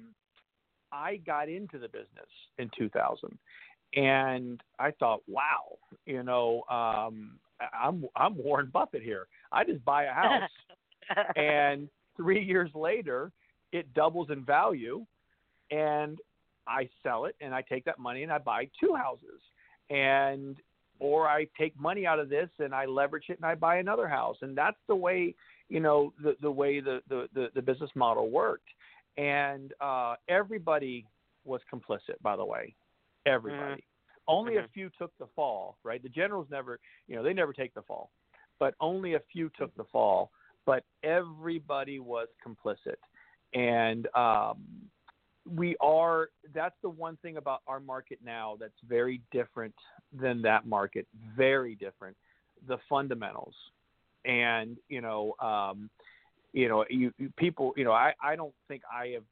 I got into the business in 2000, and I thought, wow, you know, um, I'm I'm Warren Buffett here. I just buy a house, (laughs) and three years later, it doubles in value, and I sell it, and I take that money and I buy two houses, and or I take money out of this and I leverage it and I buy another house, and that's the way you know the the way the the the, the business model worked, and uh, everybody was complicit. By the way, everybody. Only a Mhm. few took the fall, right? The generals never, you know, they never take the fall, but only a few took the fall. But everybody was complicit, and um, we are that's the one thing about our market now that's very different than that market very different the fundamentals and you know um you know you, you people you know i i don't think i have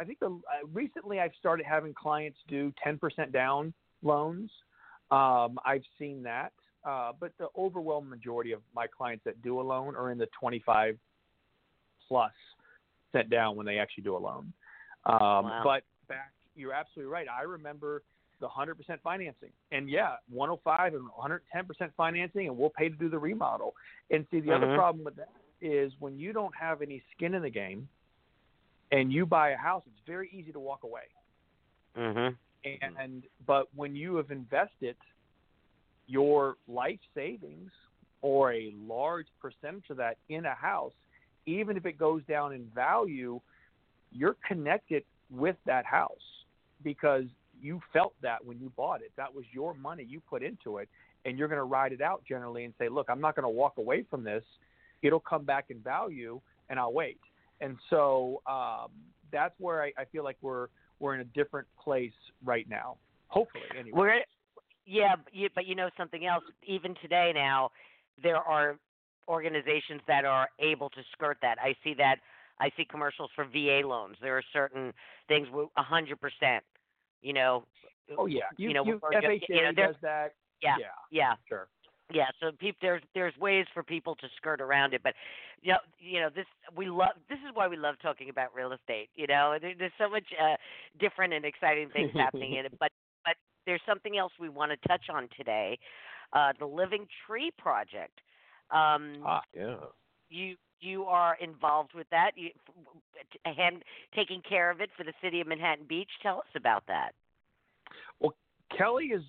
i think the uh, recently i've started having clients do 10% down loans um i've seen that uh but the overwhelming majority of my clients that do a loan are in the 25 plus cent down when they actually do a loan um, Wow. But back, you're absolutely right. I remember the 100% financing, and yeah, 105 and 110% financing, and we'll pay to do the remodel. And see, the other Mhm. problem with that is when you don't have any skin in the game, and you buy a house, it's very easy to walk away. Mhm. And but when you have invested your life savings or a large percentage of that in a house, even if it goes down in value, you're connected with that house because you felt that when you bought it. That was your money you put into it, and you're going to ride it out generally and say, "Look, I'm not going to walk away from this. It'll come back in value, and I'll wait." And so um, that's where I, I feel like we're we're in a different place right now. Hopefully, anyway. We're yeah, but you, but you know something else. Even today, now there are organizations that are able to skirt that. I see that. I see commercials for VA loans. There are certain things a hundred percent. You know. oh yeah, you know, you, FHA just- you know, does that. Yeah. yeah, Yeah. sure. Yeah, so peop, there's there's ways for people to skirt around it, but you know, you know this we love this is why we love talking about real estate. You know, there, there's so much uh, different and exciting things happening in it, but but there's something else we want to touch on today, uh, the Living Tree Project. Um, Ah, yeah. you you are involved with that, you hand taking care of it for the city of Manhattan Beach. Tell us about that. Well Kelly is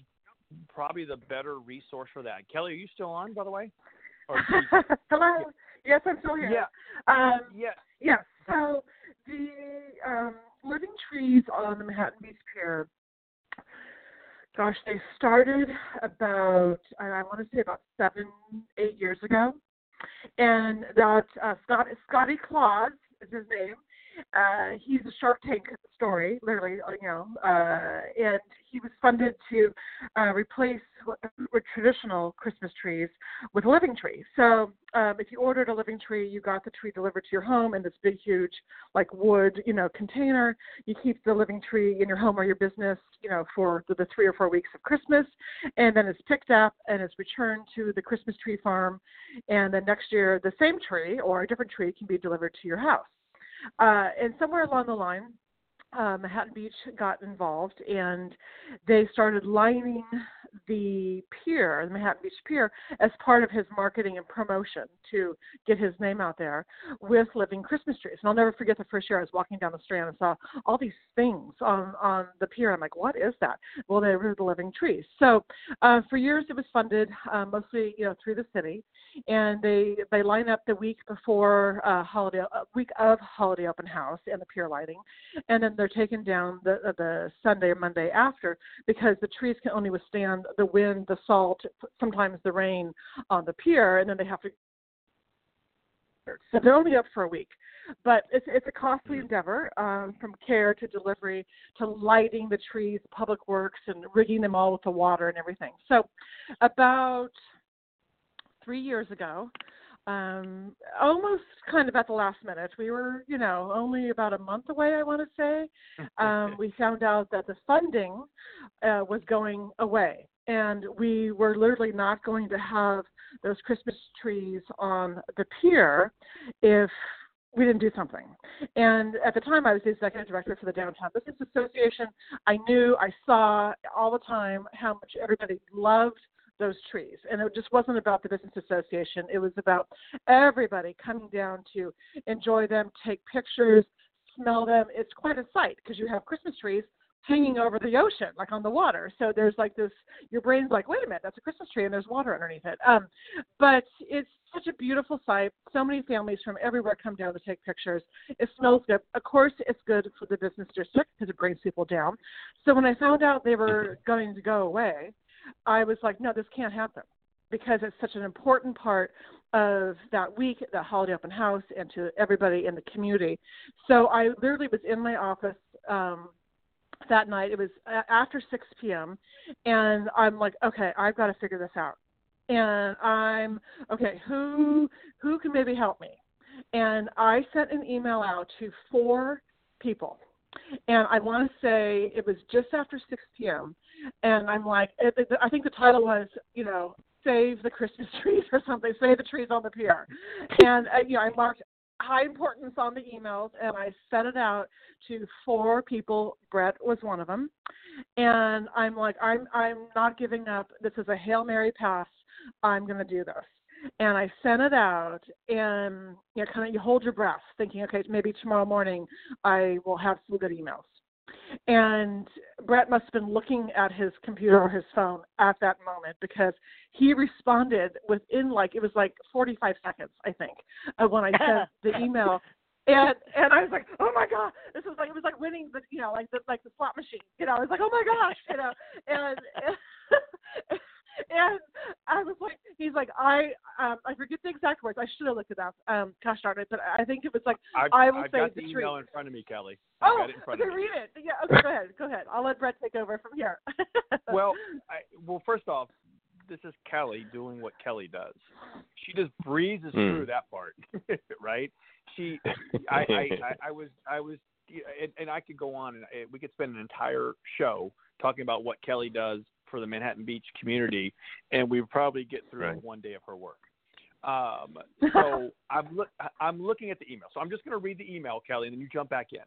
probably the better resource for that. Kelly, are you still on, by the way? (laughs) Hello. Yes, I'm still here. yeah, Um, yeah. Yes. So the um, living trees on the Manhattan Beach Pier. Gosh, they started about I, I want to say about seven, eight years ago, and that uh, Scott Scotty Claus is his name. Uh, he's a Shark Tank story, literally, uh, you know, uh, and he was funded to uh, replace what- what traditional Christmas trees with a living tree. So um, if you ordered a living tree, you got the tree delivered to your home in this big, huge, like wood, you know, container. You keep the living tree in your home or your business, you know, for the, the three or four weeks of Christmas, and then it's picked up and it's returned to the Christmas tree farm, and then next year the same tree or a different tree can be delivered to your house. Uh, and somewhere along the line, Manhattan Beach got involved and they started lining the pier, the Manhattan Beach Pier, as part of his marketing and promotion to get his name out there with living Christmas trees. And I'll never forget the first year I was walking down the strand and saw all these things on on the pier. I'm like, what is that? Well, they were the living trees. So uh, for years it was funded uh, mostly, you know, through the city, and they they line up the week before uh, holiday, uh, week of holiday open house and the pier lighting, and then they're taken down the uh, the Sunday or Monday after because the trees can only withstand the wind, the salt, sometimes the rain on the pier, and then they have to. So they're only up for a week, but it's it's a costly endeavor um, from care to delivery to lighting the trees, public works, and rigging them all with the water and everything. So, about three years ago, um, almost kind of at the last minute, we were you know only about a month away, I want to say. (laughs) Um, we found out that the funding uh, was going away, and we were literally not going to have those Christmas trees on the pier if we didn't do something. And at the time, I was the executive director for the Downtown Business Association. I knew, I saw all the time how much everybody loved those trees. And it just wasn't about the business association, it was about everybody coming down to enjoy them, take pictures, smell them. It's quite a sight because you have Christmas trees hanging over the ocean, like on the water. So there's like this, your brain's like, wait a minute, that's a Christmas tree and there's water underneath it. Um, but it's such a beautiful sight. So many families from everywhere come down to take pictures. It smells good. Of course, it's good for the business district because it brings people down. So when I found out they were going to go away, I was like, no, this can't happen. because it's such an important part of that week, that holiday open house, and to everybody in the community. So I literally was in my office um, that night. It was after 6 p.m. and I'm like, okay, I've got to figure this out. And I'm okay. Who who can maybe help me? And I sent an email out to four people, and I want to say it was just after 6 p.m. And I'm like, I think the title was, you know, save the Christmas (laughs) trees or something, save the trees on the pier. And uh, you know, I marked high importance on the emails and I sent it out to four people. Brett was one of them. And I'm like, I'm I'm not giving up. This is a Hail Mary pass. I'm gonna do this. And I sent it out and you know, kind of you hold your breath, thinking, okay, maybe tomorrow morning I will have some good emails. And Brett must have been looking at his computer or his phone at that moment because he responded within like it was like 45 seconds, I think, uh, when I sent (laughs) the email. And and I was like, oh my god, this was like it was like winning the you know like the like the slot machine, you know. I was like, oh my gosh, you know, and. and (laughs) and I was like, he's like, I um, I forget the exact words. I should have looked it up. Um, gosh darn it, but I think it was like, I've, I will I've say got the, the truth. email in front of me, Kelly. I've oh, got it in front okay, of me. read it. Yeah, okay, go ahead, go ahead. I'll let Brett take over from here. (laughs) well, I, well, first off, this is Kelly doing what Kelly does. She just breezes Mm. through that part, (laughs) right? She, I, I, I, I was, I was, and, and I could go on, and we could spend an entire show talking about what Kelly does for the Manhattan Beach community, and we would probably get through Right. one day of her work. Um, (laughs) so I'm look, I'm looking at the email. So I'm just going to read the email, Kelly, and then you jump back in.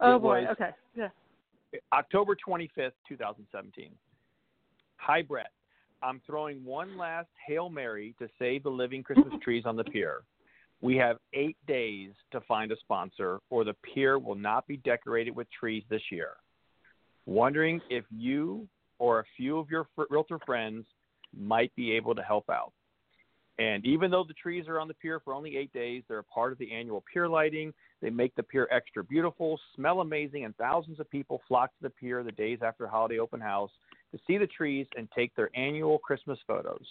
oh It boy, okay, yeah. October 25th, 2017. Hi, Brett. I'm throwing one last Hail Mary to save the living Christmas (laughs) trees on the pier. We have eight days to find a sponsor, or the pier will not be decorated with trees this year. Wondering if you or a few of your realtor friends might be able to help out. And even though the trees are on the pier for only eight days, they're a part of the annual pier lighting. They make the pier extra beautiful, smell amazing, and thousands of people flock to the pier the days after holiday open house to see the trees and take their annual Christmas photos.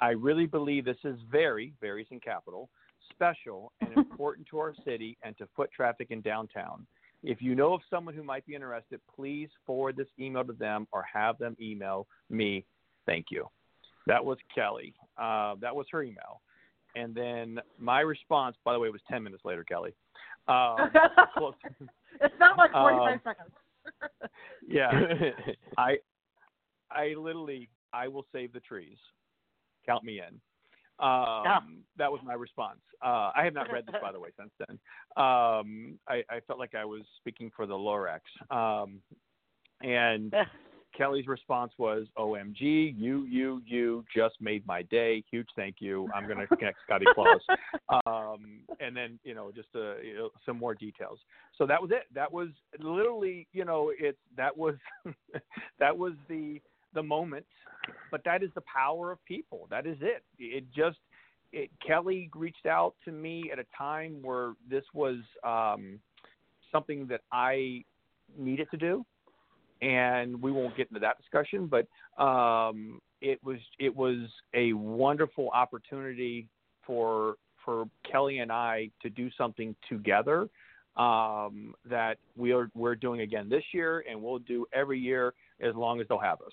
I really believe this is very, varies in capital, special and (laughs) important to our city and to foot traffic in downtown. If you know of someone who might be interested, please forward this email to them or have them email me. Thank you. That was Kelly. Uh, that was her email. And then my response, by the way, was 10 minutes later, Kelly. Um, (laughs) close. it's not like 45 Um, seconds. (laughs) (laughs) yeah. I I literally I will save the trees. Count me in. Um, That was my response. Uh, I have not read this, by the way, (laughs) since then. Um, I, I felt like I was speaking for the Lorax. Um, and (laughs) Kelly's response was, "OMG, you, you, you just made my day. Huge thank you. I'm going (laughs) to connect Scotty Claus." Um, and then you know just uh, you know, some more details. So that was it. That was literally you know it. That was that was the the moment. But that is the power of people. That is it. It just it, Kelly reached out to me at a time where this was um, something that I needed to do and we won't get into that discussion. But um, it was it was a wonderful opportunity for for Kelly and I to do something together um, that we are we're doing again this year, and we'll do every year as long as they'll have us.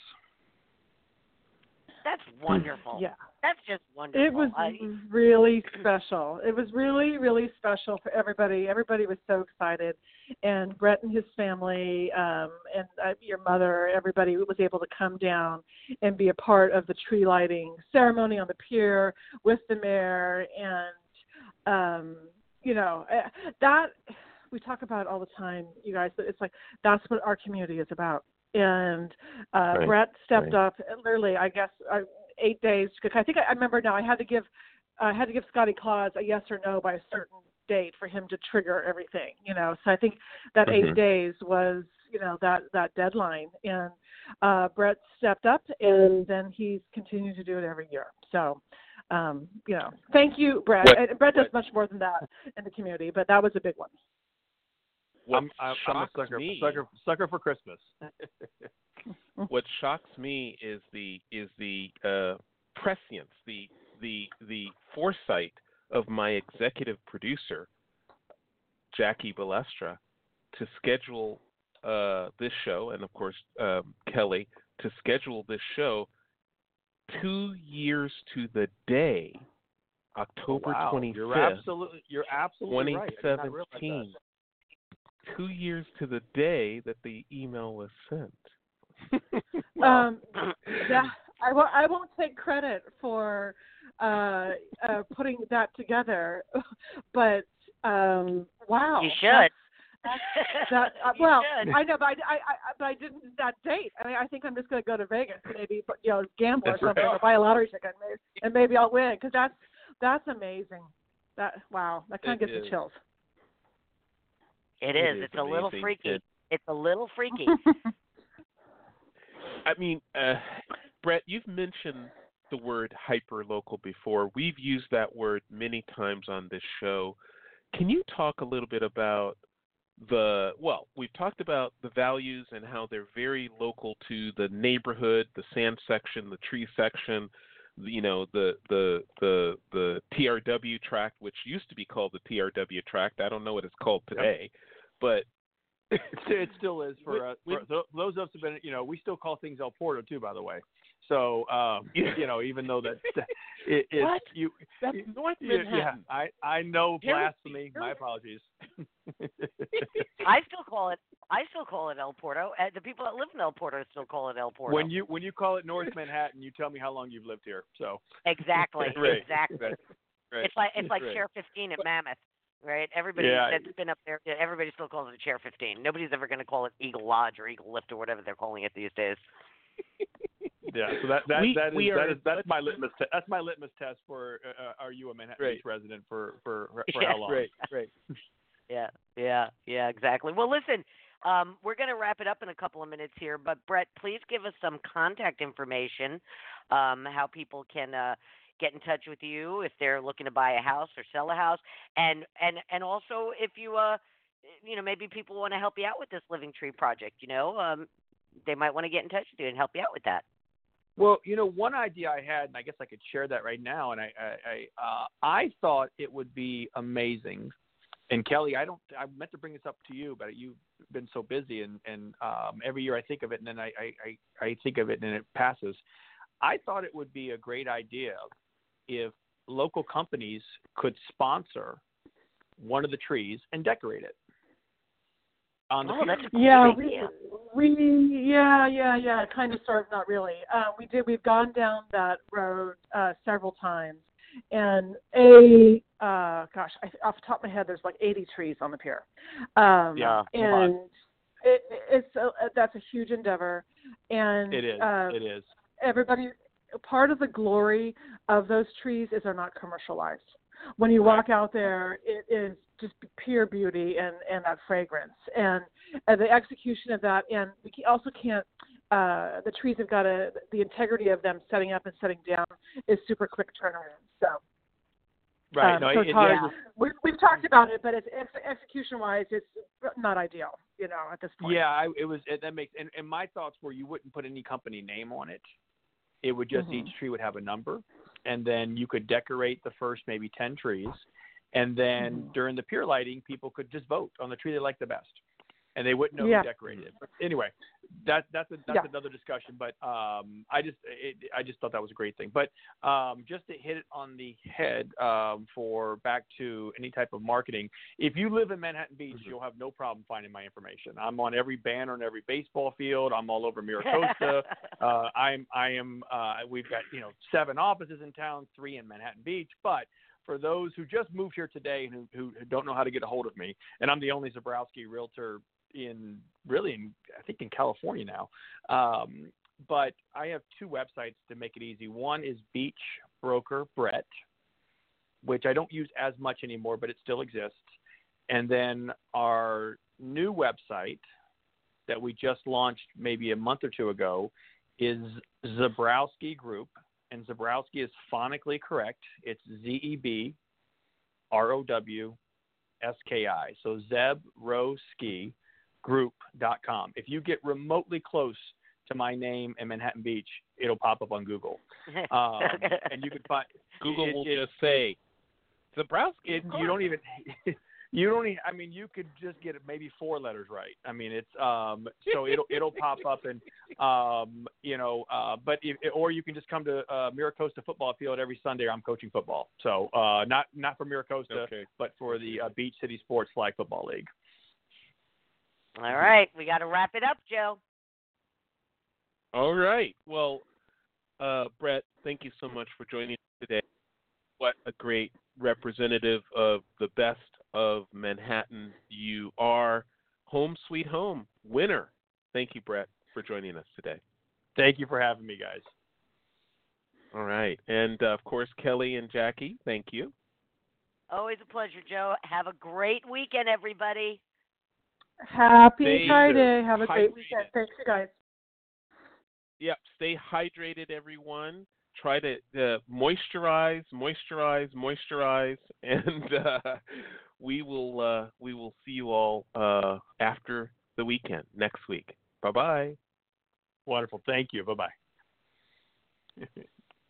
That's (clears throat) wonderful. Yeah. That's just wonderful. It was I- really special. It was really, really special for everybody. Everybody was so excited, and Brett and his family, um, and uh, your mother, everybody was able to come down and be a part of the tree lighting ceremony on the pier with the mayor, and um, you know eh, that we talk about all the time, you guys. But it's like that's what our community is about. And uh, Right. Brett stepped Right. up. Literally, I guess uh, eight days. I think I, I remember now. I had to give I had to give Scotty Claus a yes or no by a certain date for him to trigger everything. You know, so I think that Mhm. eight days was you know that that deadline, and uh, Brett stepped up, and then he's continued to do it every year. So. Um, you know, thank you, Brett. Brett does much more than that in the community, but that was a big one. What I'm, I'm, I'm a sucker, me, sucker, sucker for Christmas. (laughs) what shocks me is the is the uh, prescience, the the the foresight of my executive producer, Jackie Balestra, to schedule uh, this show, and of course um, Kelly to schedule this show two years to the day, October wow. twenty You're absolutely, you're absolutely right. I did not realize that. 2017. Two years to the day that the email was sent. (laughs) um, (laughs) that, I won't. I won't take credit for uh, uh, putting that together, (laughs) but um, wow, You should. That, uh, well, should. I know, but I, I, I, but I didn't that date. I mean, I think I'm just going to go to Vegas, maybe, you know, gamble That's or something, right. or buy a lottery ticket, maybe, and maybe I'll win because that's that's amazing. That wow, that kind of gives me is. chills. It It is. is It's a little freaky. It- It's a little freaky. (laughs) I mean, uh, Brett, you've mentioned the word hyperlocal before. We've used that word many times on this show. Can you talk a little bit about the well, we've talked about the values and how they're very local to the neighborhood, the sand section, the tree section, you know, the the the the TRW tract, which used to be called the TRW tract. I don't know what it's called today, but (laughs) it still is for, uh, for tho- those of us who've been, you know, we still call things El Porto too, by the way. So, um, you know, even though that, (laughs) that it, it's What? you, that's North Manhattan. yeah, I I know blasphemy. My apologies. I still call it. I still call it El Porto. Uh, the people that live in El Porto still call it El Porto. when you when you call it North Manhattan, you tell me how long you've lived here. So exactly, (laughs) Right, exactly. right, right. It's like it's like Right. Chair 15 at Mammoth, right? Everybody Yeah. that's been up there, everybody still calls it Chair 15. Nobody's ever going to call it Eagle Lodge or Eagle Lift or whatever they're calling it these days. (laughs) yeah, so that that We- that is we that are is that's my litmus te- that's my litmus test for uh, uh, are you a Manhattan Right. Beach resident for for for (laughs) Yeah. how long? Right, right. Yeah, yeah, yeah, exactly. Well, listen, um, we're going to wrap it up in a couple of minutes here, but Brett, please give us some contact information, um, how people can uh, get in touch with you if they're looking to buy a house or sell a house, and and and also if you uh, you know, maybe people want to help you out with this Living Tree project. You know, um, they might want to get in touch with you and help you out with that. Well, you know, one idea I had, and I guess I could share that right now, and I, I, I, uh, I thought it would be amazing. And Kelly, I don't, I meant to bring this up to you, but you've been so busy, and and um, every year I think of it, and then I, I, I, I think of it, and it passes. I thought it would be a great idea if local companies could sponsor one of the trees and decorate it. On the Oh, that's a Yeah, we, we yeah yeah yeah kind of sort of not really. Uh, we did we've gone down that road uh, several times, and a uh, gosh I, off the top of my head there's like 80 trees on the pier. Um, Yeah, and it, it's a, that's a huge endeavor, and it is, uh, it is. everybody part of the glory of those trees is they're not commercialized. When you walk out there it is just pure beauty and and that fragrance. And, and the execution of that and we also can't uh the trees have got a the integrity of them setting up and setting down is super quick turnaround so Right. um, no, so it, hard. yeah. we, we've talked about it but it's, it's execution wise it's not ideal you know at this point Yeah, I, it was. It, that makes. And, and my thoughts were, you wouldn't put any company name on it. It would just Mhm. each tree would have a number, and then you could decorate the first maybe ten trees, and then Mhm. during the pier lighting, people could just vote on the tree they liked the best, and they wouldn't know Yeah. who decorated it. But anyway, that that's a, that's Yeah. another discussion. But um, I just it, I just thought that was a great thing. But um, just to hit it on the head um, for back to any type of marketing, if you live in Manhattan Beach, Mhm. you'll have no problem finding my information. I'm on every banner on every baseball field. I'm all over (laughs) Mira Costa. uh, I'm I am uh, we've got you know seven offices in town, three in Manhattan Beach. But for those who just moved here today and who, who, who don't know how to get a hold of me, and I'm the only Zebrowski realtor in really in I think in California now. Um, but I have two websites to make it easy. One is Beach Broker Brett, which I don't use as much anymore, but it still exists. And then our new website that we just launched maybe a month or two ago is Zebrowski Group. And Zebrowski is phonically correct. It's Z E B R O W S K I. So Zeb Row Ski Group.com. If you get remotely close to my name in Manhattan Beach, it'll pop up on Google, (laughs) um, and you can find Google it, will it, just say Zebrowski. it, you don't even (laughs) you don't even, I mean you could just get maybe four letters right. I mean it's um so it'll it'll pop up and (laughs) um you know uh but if, or you can just come to uh Mira Costa football field every Sunday. I'm coaching football. So uh not not for Mira Costa Okay. but for the uh, Beach City Sports Flag Football League. All right, we got to wrap it up, Joe. All right. Well, uh, Brett, thank you so much for joining us today. What a great representative of the best of Manhattan you are. Home sweet home winner. Thank you, Brett, for joining us today. Thank you for having me, guys. All right. And uh, of course, Kelly and Jackie, thank you. Always a pleasure, Joe. Have a great weekend, everybody. Happy Stay Friday. Have a great hydrated. weekend. Thanks, you guys. Yep. Stay hydrated, everyone. Try to uh, moisturize, moisturize, moisturize, (laughs) and uh, we will uh, we will see you all uh, after the weekend next week. Bye bye. Wonderful. Thank you. Bye bye. (laughs)